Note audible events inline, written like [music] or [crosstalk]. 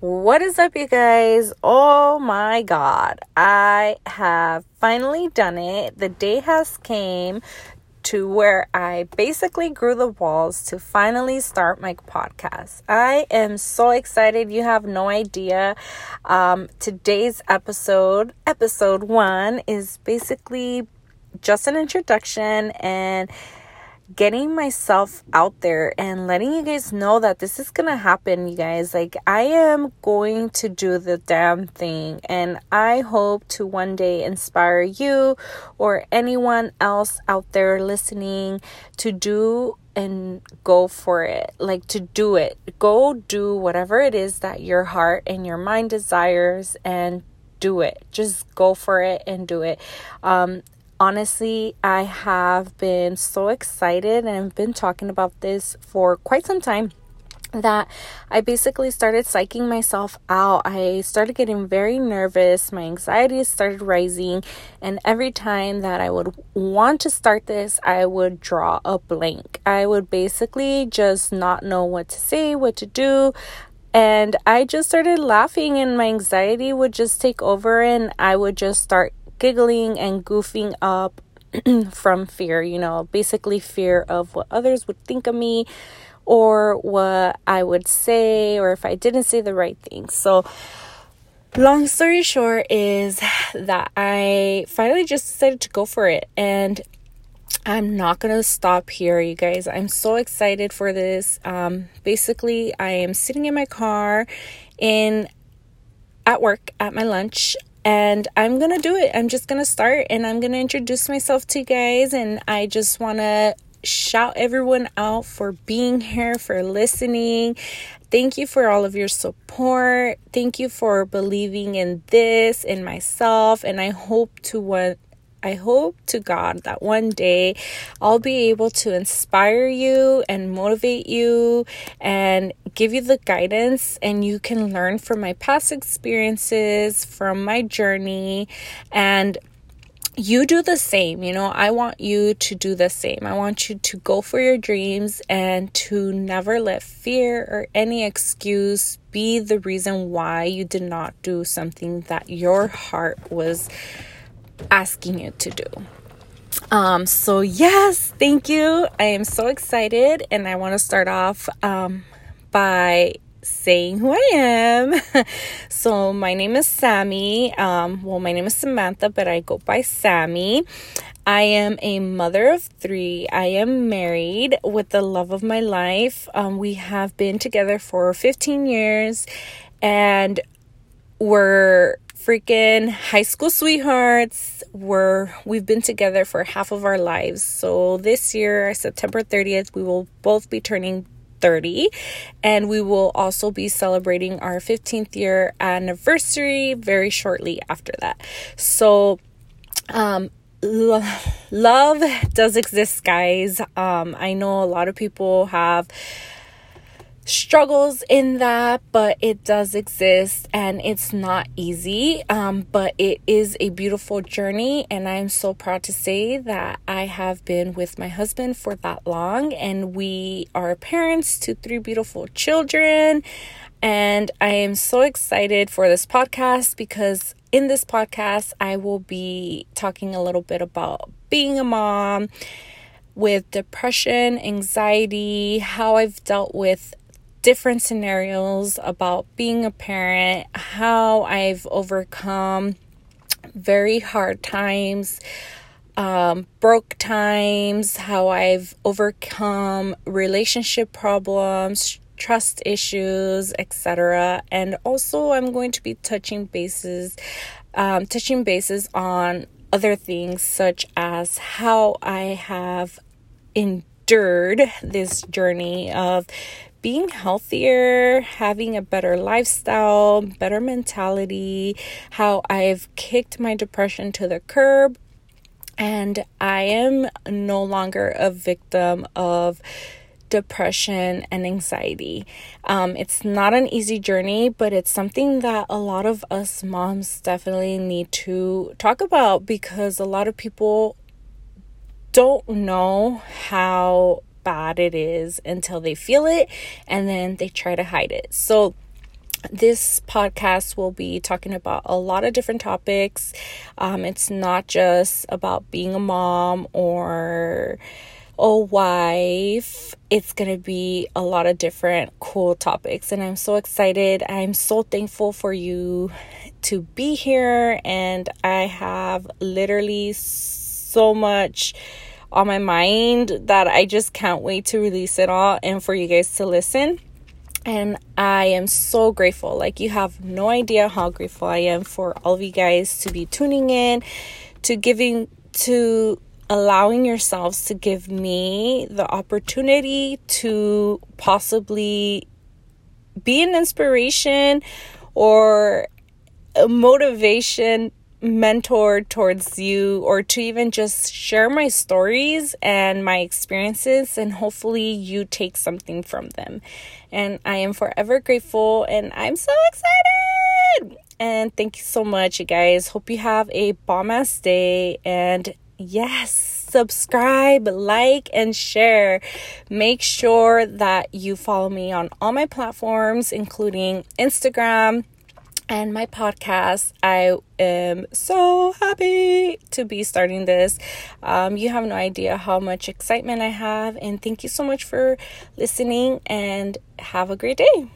What is up, you guys? Oh my god, I have finally done it. The day has came to where I basically grew the walls to finally start my podcast. I am so excited. You have no idea. Um, today's episode, episode one, is basically just an introduction and getting myself out there and letting you guys know that this is gonna happen, you guys. Like, I am going to do the damn thing, and I hope to one day inspire you or anyone else out there listening to do and go for it. Like, to do it. Go do whatever it is that your heart and your mind desires and do it. Just go for it and do it. Um, honestly, I have been so excited and I've been talking about this for quite some time that I basically started psyching myself out. I started getting very nervous. My anxiety started rising. And every time that I would want to start this, I would draw a blank. I would basically just not know what to say, what to do. And I just started laughing, and my anxiety would just take over, and I would just start giggling and goofing up [clears throat] from fear, you know, basically fear of what others would think of me or what I would say or if I didn't say the right thing. So, long story short is that I finally just decided to go for it and I'm not gonna stop here, you guys. I'm so excited for this. Um, basically, I am sitting in my car in at work at my lunch and I'm gonna do it. I'm just gonna start and I'm gonna introduce myself to you guys. And I just wanna shout everyone out for being here, for listening. Thank you for all of your support. Thank you for believing in this, in myself, and I hope to what I hope to God that one day I'll be able to inspire you and motivate you and give you the guidance, and you can learn from my past experiences, from my journey, and you do the same. You know, I want you to do the same. I want you to go for your dreams and to never let fear or any excuse be the reason why you did not do something that your heart was asking you to do. Um, so yes, thank you. I am so excited and I want to start off um, by saying who I am. [laughs] so my name is Sammy. Um, well, my name is Samantha, but I go by Sammy. I am a mother of three. I am married with the love of my life. Um, we have been together for 15 years and we're freaking high school sweethearts. We're we've been together for half of our lives. So this year, September 30th, we will both be turning 30 and we will also be celebrating our 15th year anniversary very shortly after that. So um lo- love does exist guys. Um I know a lot of people have struggles in that, but it does exist and it's not easy. Um, but it is a beautiful journey, and I'm so proud to say that I have been with my husband for that long, and we are parents to three beautiful children. And I am so excited for this podcast because in this podcast, I will be talking a little bit about being a mom with depression, anxiety, how I've dealt with different scenarios about being a parent, how I've overcome very hard times, um, broke times, how I've overcome relationship problems, trust issues, etc. And also, I'm going to be touching bases, um, touching bases on other things such as how I have endured this journey of being healthier, having a better lifestyle, better mentality, how I've kicked my depression to the curb, and I am no longer a victim of depression and anxiety. Um, it's not an easy journey, but it's something that a lot of us moms definitely need to talk about because a lot of people don't know how bad it is until they feel it and then they try to hide it. So, this podcast will be talking about a lot of different topics. Um, it's not just about being a mom or a wife. It's going to be a lot of different cool topics, and I'm so excited. I'm so thankful for you to be here, and I have literally so much on my mind that I just can't wait to release it all and for you guys to listen. And I am so grateful. Like, you have no idea how grateful I am for all of you guys to be tuning in, to giving, to allowing yourselves to give me the opportunity to possibly be an inspiration or a motivation mentor towards you or to even just share my stories and my experiences and hopefully you take something from them. And I am forever grateful and I'm so excited. And thank you so much, you guys. Hope you have a bomb ass day and yes, subscribe, like, and share. Make sure that you follow me on all my platforms, including Instagram and my podcast. I am so happy to be starting this. Um, you have no idea how much excitement I have, and thank you so much for listening and have a great day.